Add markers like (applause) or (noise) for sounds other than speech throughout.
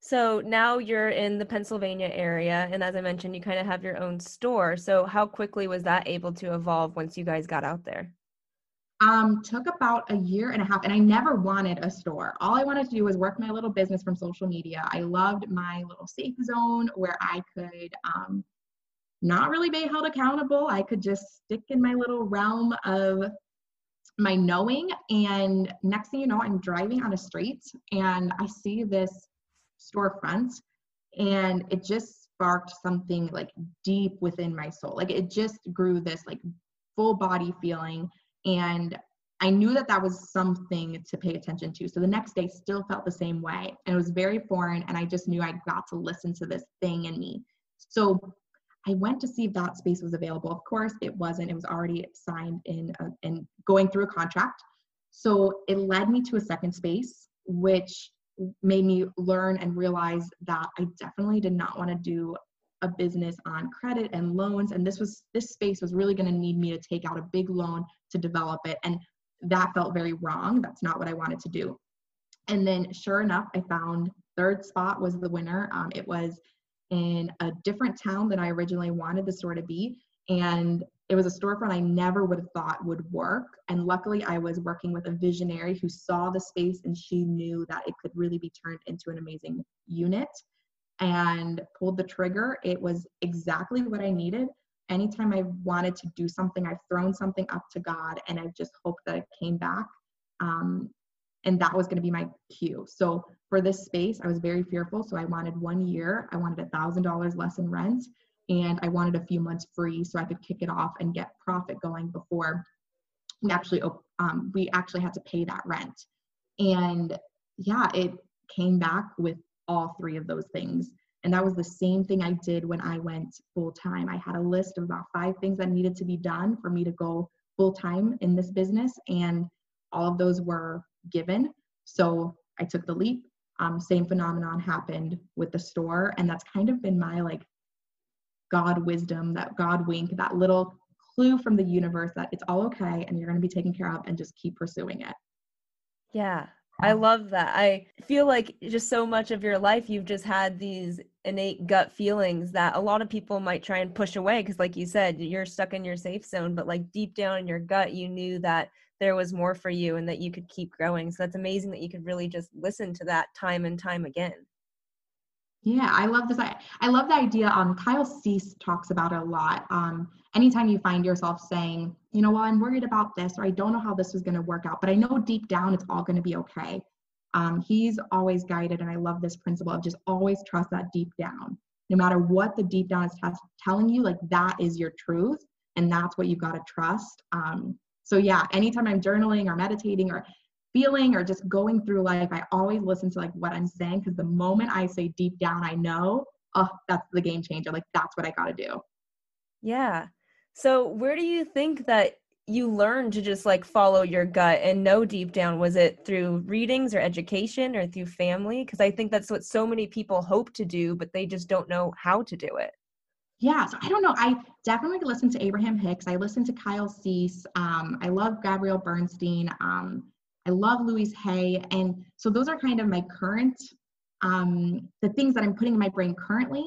So now you're in the Pennsylvania area, and as I mentioned, you kind of have your own store. So how quickly was that able to evolve once you guys got out there? Um, took about a year and a half, and I never wanted a store. All I wanted to do was work my little business from social media. I loved my little safe zone where I could um, not really be held accountable. I could just stick in my little realm of my knowing. And next thing you know, I'm driving on a street and I see this storefront and it just sparked something like deep within my soul. Like it just grew this like full body feeling. And I knew that that was something to pay attention to. So the next day still felt the same way. And it was very foreign. And I just knew I got to listen to this thing in me. So I went to see if that space was available. Of course, it wasn't. It was already signed in a, and going through a contract. So it led me to a second space, which made me learn and realize that I definitely did not want to do a business on credit and loans. And this was this space was really going to need me to take out a big loan to develop it. And that felt very wrong. That's not what I wanted to do. And then sure enough, I found third spot was the winner. Um, it was in a different town than I originally wanted the store to be. And it was a storefront I never would have thought would work. And luckily, I was working with a visionary who saw the space and she knew that it could really be turned into an amazing unit and pulled the trigger. It was exactly what I needed. Anytime I wanted to do something, I've thrown something up to God and I've just hoped that it came back. Um, and that was going to be my cue. So for this space, I was very fearful. So I wanted one year, I wanted a thousand dollars less in rent, and I wanted a few months free so I could kick it off and get profit going before we actually um, we actually had to pay that rent. And yeah, it came back with all three of those things. And that was the same thing I did when I went full time. I had a list of about five things that needed to be done for me to go full time in this business, and all of those were given. So I took the leap. Um, same phenomenon happened with the store. And that's kind of been my like God wisdom, that God wink, that little clue from the universe that it's all okay and you're going to be taken care of and just keep pursuing it. Yeah. I love that. I feel like just so much of your life you've just had these innate gut feelings that a lot of people might try and push away because like you said you're stuck in your safe zone but like deep down in your gut you knew that there was more for you and that you could keep growing. So that's amazing that you could really just listen to that time and time again. Yeah, I love this. I, I love the idea. Um, Kyle Cease talks about a lot. Um, anytime you find yourself saying, you know, well, I'm worried about this, or I don't know how this is going to work out, but I know deep down it's all going to be okay. Um, he's always guided, and I love this principle of just always trust that deep down. No matter what the deep down is t- telling you, like that is your truth, and that's what you've got to trust. Um, so yeah, anytime I'm journaling or meditating or feeling or just going through life, I always listen to like what I'm saying because the moment I say deep down, I know, oh, that's the game changer. Like that's what I got to do. Yeah. So where do you think that you learned to just like follow your gut and know deep down? Was it through readings or education or through family? Because I think that's what so many people hope to do, but they just don't know how to do it yeah, so I don't know. I definitely listen to Abraham Hicks. I listen to Kyle Cease. Um, I love Gabrielle Bernstein. Um, I love Louise Hay. And so those are kind of my current, um, the things that I'm putting in my brain currently.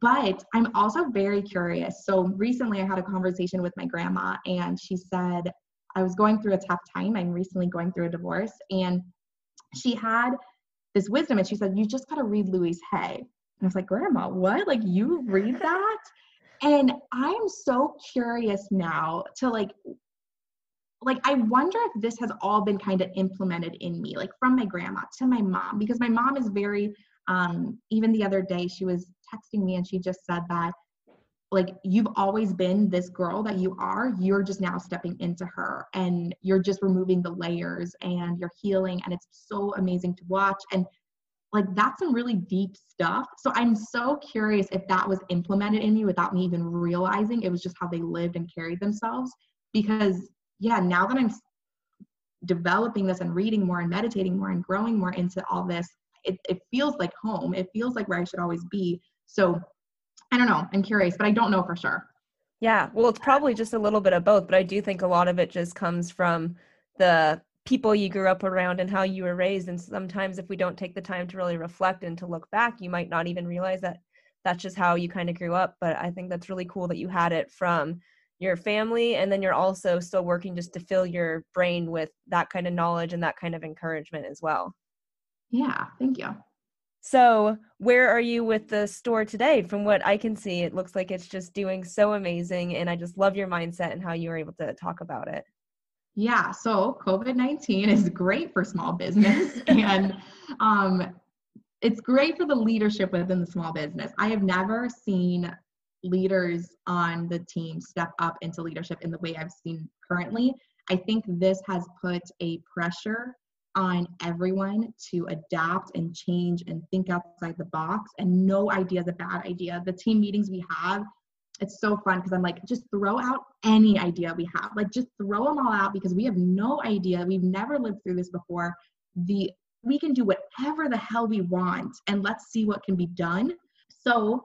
But I'm also very curious. So recently I had a conversation with my grandma, and she said, I was going through a tough time. I'm recently going through a divorce. And she had this wisdom, and she said, You just got to read Louise Hay. And I was like, Grandma, what? Like, you read that? and I'm so curious now to like, like, I wonder if this has all been kind of implemented in me, like from my grandma to my mom, because my mom is very, um, even the other day, she was texting me and she just said that like you've always been this girl that you are you're just now stepping into her and you're just removing the layers and you're healing and it's so amazing to watch and like that's some really deep stuff. So I'm so curious if that was implemented in me without me even realizing it was just how they lived and carried themselves. Because yeah, now that I'm developing this and reading more and meditating more and growing more into all this, it, it feels like home. It feels like where I should always be. So I don't know. I'm curious, but I don't know for sure. Yeah. Well, it's probably just a little bit of both, but I do think a lot of it just comes from the people you grew up around and how you were raised and sometimes if we don't take the time to really reflect and to look back you might not even realize that that's just how you kind of grew up but i think that's really cool that you had it from your family and then you're also still working just to fill your brain with that kind of knowledge and that kind of encouragement as well. Yeah thank you. So where are you with the store today? From what i can see it looks like it's just doing so amazing and i just love your mindset and how you were able to talk about it. Yeah so covid-19 is great for small business (laughs) and um, it's great for the leadership within the small business. I have never seen leaders on the team step up into leadership in the way I've seen currently. I think this has put a pressure on everyone to adapt and change and think outside the box and no idea is a bad idea. The team meetings we have, it's so fun because I'm like, just throw out any idea we have. Like just throw them all out because we have no idea. We've never lived through this before. The we can do whatever the hell we want and let's see what can be done. So,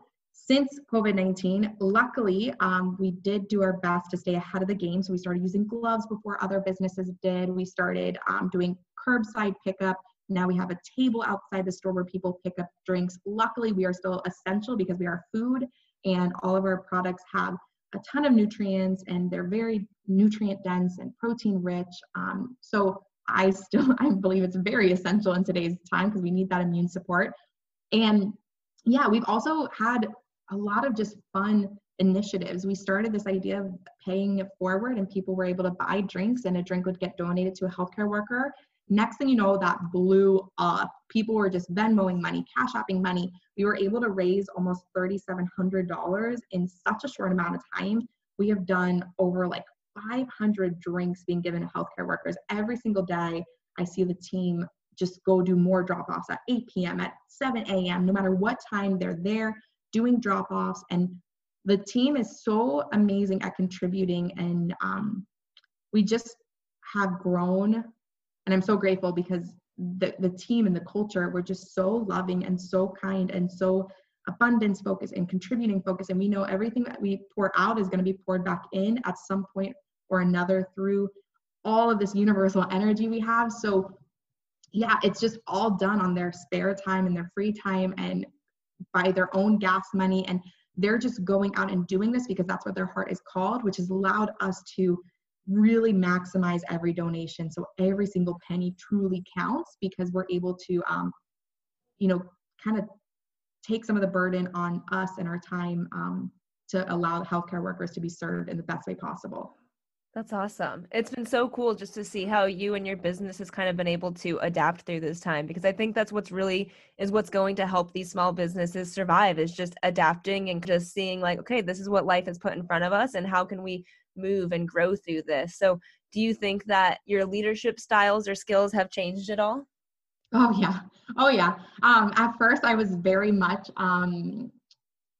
since COVID 19, luckily, um, we did do our best to stay ahead of the game. So, we started using gloves before other businesses did. We started um, doing curbside pickup. Now we have a table outside the store where people pick up drinks. Luckily, we are still essential because we are food and all of our products have a ton of nutrients and they're very nutrient dense and protein rich. Um, so I still (laughs) I believe it's very essential in today's time because we need that immune support. And yeah, we've also had a lot of just fun initiatives. We started this idea of paying it forward and people were able to buy drinks and a drink would get donated to a healthcare worker. Next thing you know, that blew up. People were just Venmoing money, Cash Apping money. We were able to raise almost $3,700 in such a short amount of time. We have done over like 500 drinks being given to healthcare workers every single day. I see the team just go do more drop offs at 8 p.m., at 7 a.m., no matter what time they're there doing drop offs. And the team is so amazing at contributing. And um, we just have grown. And I'm so grateful because the, the team and the culture were just so loving and so kind and so abundance focused and contributing focused. And we know everything that we pour out is going to be poured back in at some point or another through all of this universal energy we have. So, yeah, it's just all done on their spare time and their free time and by their own gas money. And they're just going out and doing this because that's what their heart is called, which has allowed us to really maximize every donation. So every single penny truly counts because we're able to, um, you know, kind of take some of the burden on us and our time um, to allow healthcare workers to be served in the best way possible. That's awesome. It's been so cool just to see how you and your business has kind of been able to adapt through this time because I think that's what's really is what's going to help these small businesses survive is just adapting and just seeing like okay, this is what life has put in front of us and how can we move and grow through this. So, do you think that your leadership styles or skills have changed at all? Oh yeah. Oh yeah. Um at first I was very much um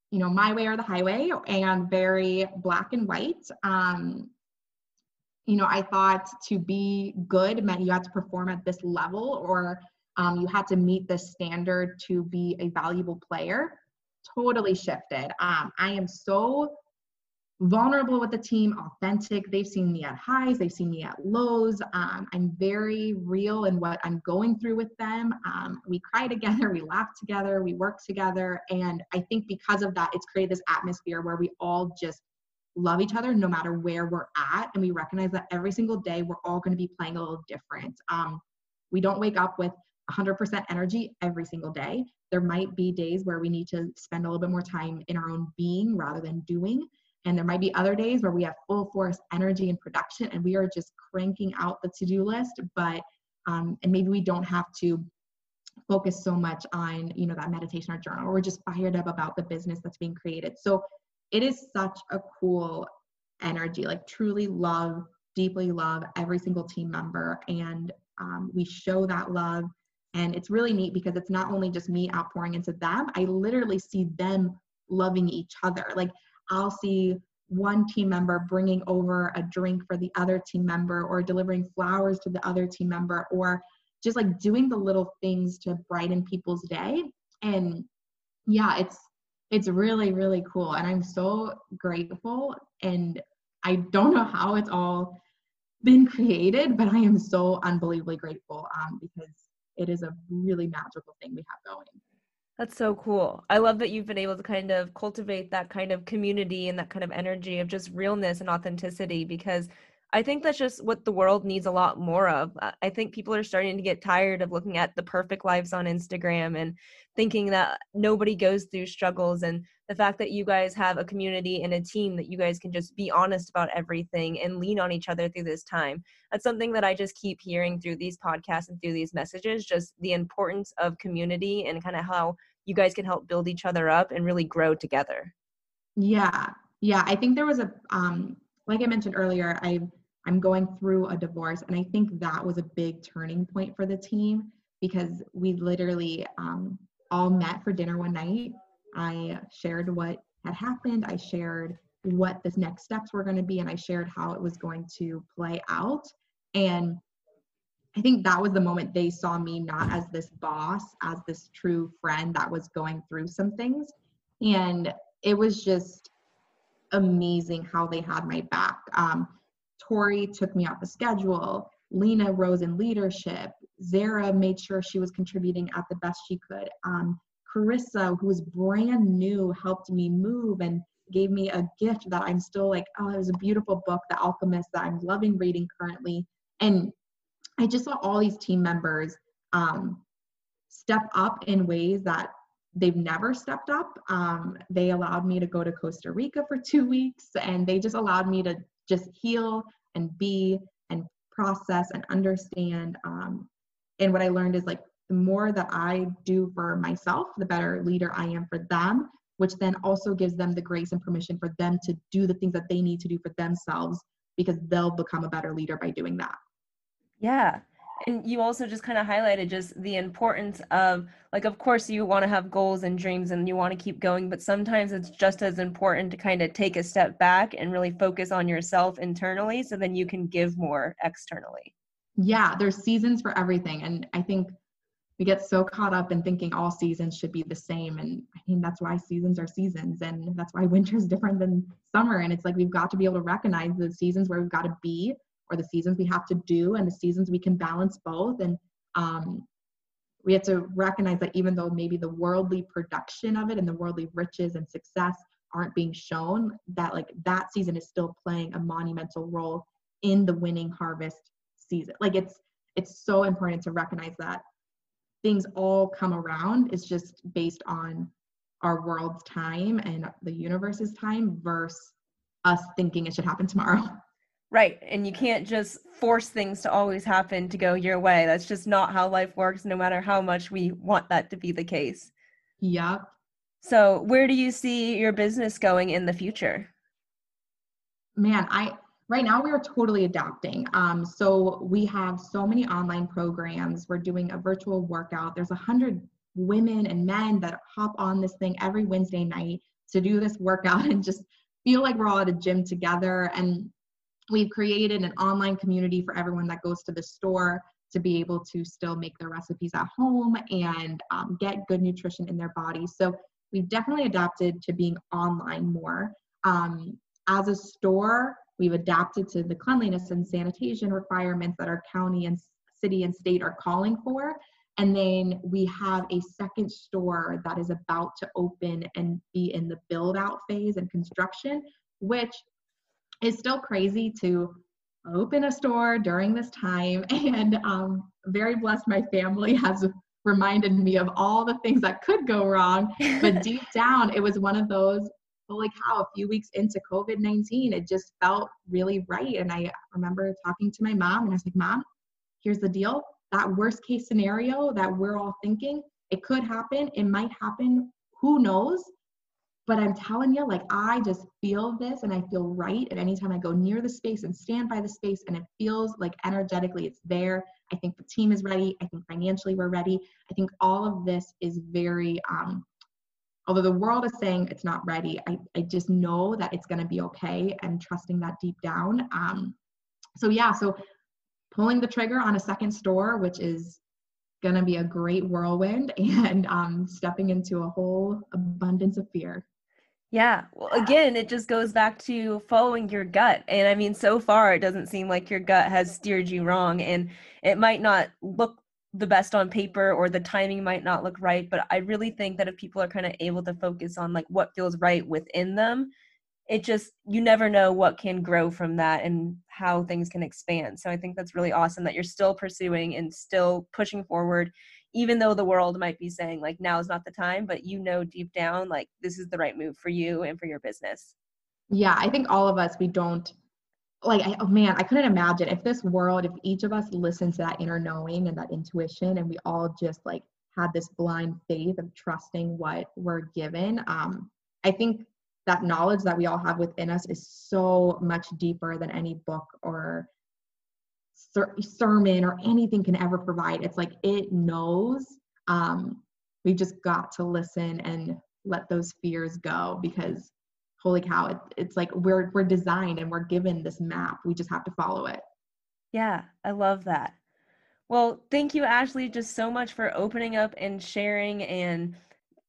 you know, my way or the highway and very black and white. Um you know, I thought to be good meant you had to perform at this level or um, you had to meet this standard to be a valuable player. Totally shifted. Um, I am so vulnerable with the team, authentic. They've seen me at highs, they've seen me at lows. Um, I'm very real in what I'm going through with them. Um, we cry together, (laughs) we laugh together, we work together. And I think because of that, it's created this atmosphere where we all just love each other no matter where we're at. And we recognize that every single day we're all going to be playing a little different. Um, we don't wake up with 100% energy every single day. There might be days where we need to spend a little bit more time in our own being rather than doing. And there might be other days where we have full force energy and production and we are just cranking out the to do list. But, um, and maybe we don't have to focus so much on, you know, that meditation or journal. Or we're just fired up about the business that's being created. So it is such a cool energy like truly love deeply love every single team member. And um, we show that love. And it's really neat because it's not only just me outpouring into them i literally see them loving each other. Like i'll see one team member bringing over a drink for the other team member or delivering flowers to the other team member or just like doing the little things to brighten people's day. And yeah it's it's really really cool and i'm so grateful and i don't know how it's all been created, but I am so unbelievably grateful um, because it is a really magical thing we have going. That's so cool. I love that you've been able to kind of cultivate that kind of community and that kind of energy of just realness and authenticity because I think that's just what the world needs a lot more of. I think people are starting to get tired of looking at the perfect lives on Instagram and thinking that nobody goes through struggles. And the fact that you guys have a community and a team that you guys can just be honest about everything and lean on each other through this time. That's something that I just keep hearing through these podcasts and through these messages just the importance of community and kind of how you guys can help build each other up and really grow together. Yeah. Yeah. I think there was a, um, like I mentioned earlier, I I'm going through a divorce, and I think that was a big turning point for the team because we literally um, all met for dinner one night. I shared what had happened. I shared what the next steps were going to be, and I shared how it was going to play out. And I think that was the moment they saw me not as this boss, as this true friend that was going through some things. And it was just amazing how they had my back. Um, Tori took me off the schedule. Lena rose in leadership. Zara made sure she was contributing at the best she could. Um, Carissa, who was brand new, helped me move and gave me a gift that I'm still like, oh, it was a beautiful book, The Alchemist, that I'm loving reading currently. And I just saw all these team members um, step up in ways that they've never stepped up. Um, they allowed me to go to Costa Rica for two weeks, and they just allowed me to just heal and be and process and understand. Um, and what I learned is like the more that I do for myself, the better leader I am for them, which then also gives them the grace and permission for them to do the things that they need to do for themselves because they'll become a better leader by doing that. Yeah and you also just kind of highlighted just the importance of like of course you want to have goals and dreams and you want to keep going but sometimes it's just as important to kind of take a step back and really focus on yourself internally so then you can give more externally. Yeah there's seasons for everything and i think we get so caught up in thinking all seasons should be the same and i mean that's why seasons are seasons and that's why winter is different than summer and it's like we've got to be able to recognize the seasons where we've got to be or the seasons we have to do and the seasons we can balance both. And um, we have to recognize that even though maybe the worldly production of it and the worldly riches and success aren't being shown that like that season is still playing a monumental role in the winning harvest season. Like it's it's so important to recognize that things all come around. It's just based on our world's time and the universe's time versus us thinking it should happen tomorrow (laughs) Right. And you can't just force things to always happen to go your way. That's just not how life works, no matter how much we want that to be the case. Yep. So, where do you see your business going in the future? Man, I right now we are totally adapting. Um, so we have so many online programs. We're doing a virtual workout. There's a hundred women and men that hop on this thing every Wednesday night to do this workout (laughs) and just feel like we're all at a gym together. And We've created an online community for everyone that goes to the store to be able to still make their recipes at home and um, get good nutrition in their bodies. So we've definitely adapted to being online more. Um, as a store, we've adapted to the cleanliness and sanitation requirements that our county and city and state are calling for. And then we have a second store that is about to open and be in the build out phase and construction, which it's still crazy to open a store during this time. (laughs) And um, very blessed my family has reminded me of all the things that could go wrong. (laughs) But deep down it was one of those holy cow a few weeks into covid-19 it just felt really right. And i remember talking to my mom and i was like mom here's the deal. That worst case scenario that we're all thinking it could happen it might happen. Who knows but I'm telling you, like, I just feel this and I feel right. And anytime I go near the space and stand by the space and it feels like energetically it's there, I think the team is ready. I think financially we're ready. I think all of this is very, um, although the world is saying it's not ready, I, I just know that it's going to be okay and trusting that deep down. Um, so, yeah, so pulling the trigger on a second store, which is going to be a great whirlwind, (laughs) and um, stepping into a whole abundance of fear. Yeah. Well, again, it just goes back to following your gut. And I mean, so far, it doesn't seem like your gut has steered you wrong. And it might not look the best on paper or the timing might not look right. But I really think that if people are kind of able to focus on like what feels right within them, it just, you never know what can grow from that and how things can expand. So I think that's really awesome that you're still pursuing and still pushing forward even though the world might be saying like now is not the time but you know deep down like this is the right move for you and for your business. Yeah i think all of us we don't like I, oh man i couldn't imagine if this world if each of us listened to that inner knowing and that intuition and we all just like had this blind faith of trusting what we're given um i think that knowledge that we all have within us is so much deeper than any book or sermon or anything can ever provide. It's like it knows. Um, we just got to listen and let those fears go because holy cow, it, it's like we're we're designed and we're given this map. We just have to follow it. Yeah, I love that. Well, thank you, Ashley, just so much for opening up and sharing and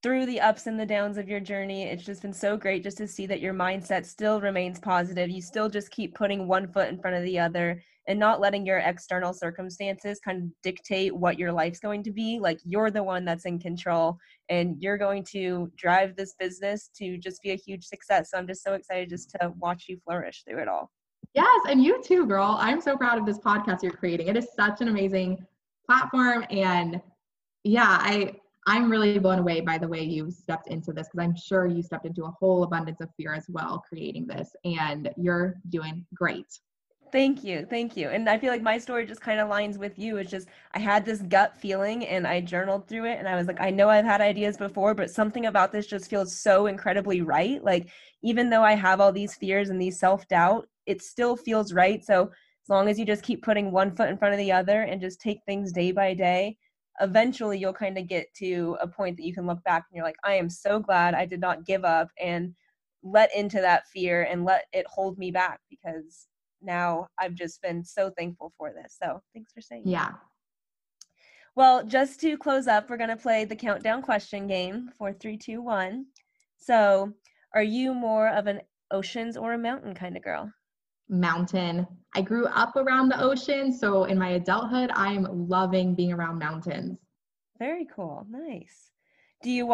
through the ups and the downs of your journey. It's just been so great just to see that your mindset still remains positive. You still just keep putting one foot in front of the other and not letting your external circumstances kind of dictate what your life's going to be. Like you're the one that's in control and you're going to drive this business to just be a huge success. So I'm just so excited just to watch you flourish through it all. Yes, and you too, girl. I'm so proud of this podcast you're creating. It is such an amazing platform and yeah, I I'm really blown away by the way you stepped into this because I'm sure you stepped into a whole abundance of fear as well creating this and you're doing great. Thank you. Thank you. And I feel like my story just kind of lines with you. It's just I had this gut feeling and I journaled through it and I was like, I know I've had ideas before, but something about this just feels so incredibly right. Like even though I have all these fears and these self-doubt, it still feels right. So as long as you just keep putting one foot in front of the other and just take things day by day, eventually you'll kind of get to a point that you can look back and you're like, I am so glad I did not give up and let into that fear and let it hold me back because now I've just been so thankful for this. So thanks for saying. Yeah. That. Well, just to close up, we're going to play the countdown question game for three, two, one. So, are you more of an oceans or a mountain kind of girl? Mountain. I grew up around the ocean. So, in my adulthood, I'm loving being around mountains. Very cool. Nice. Do you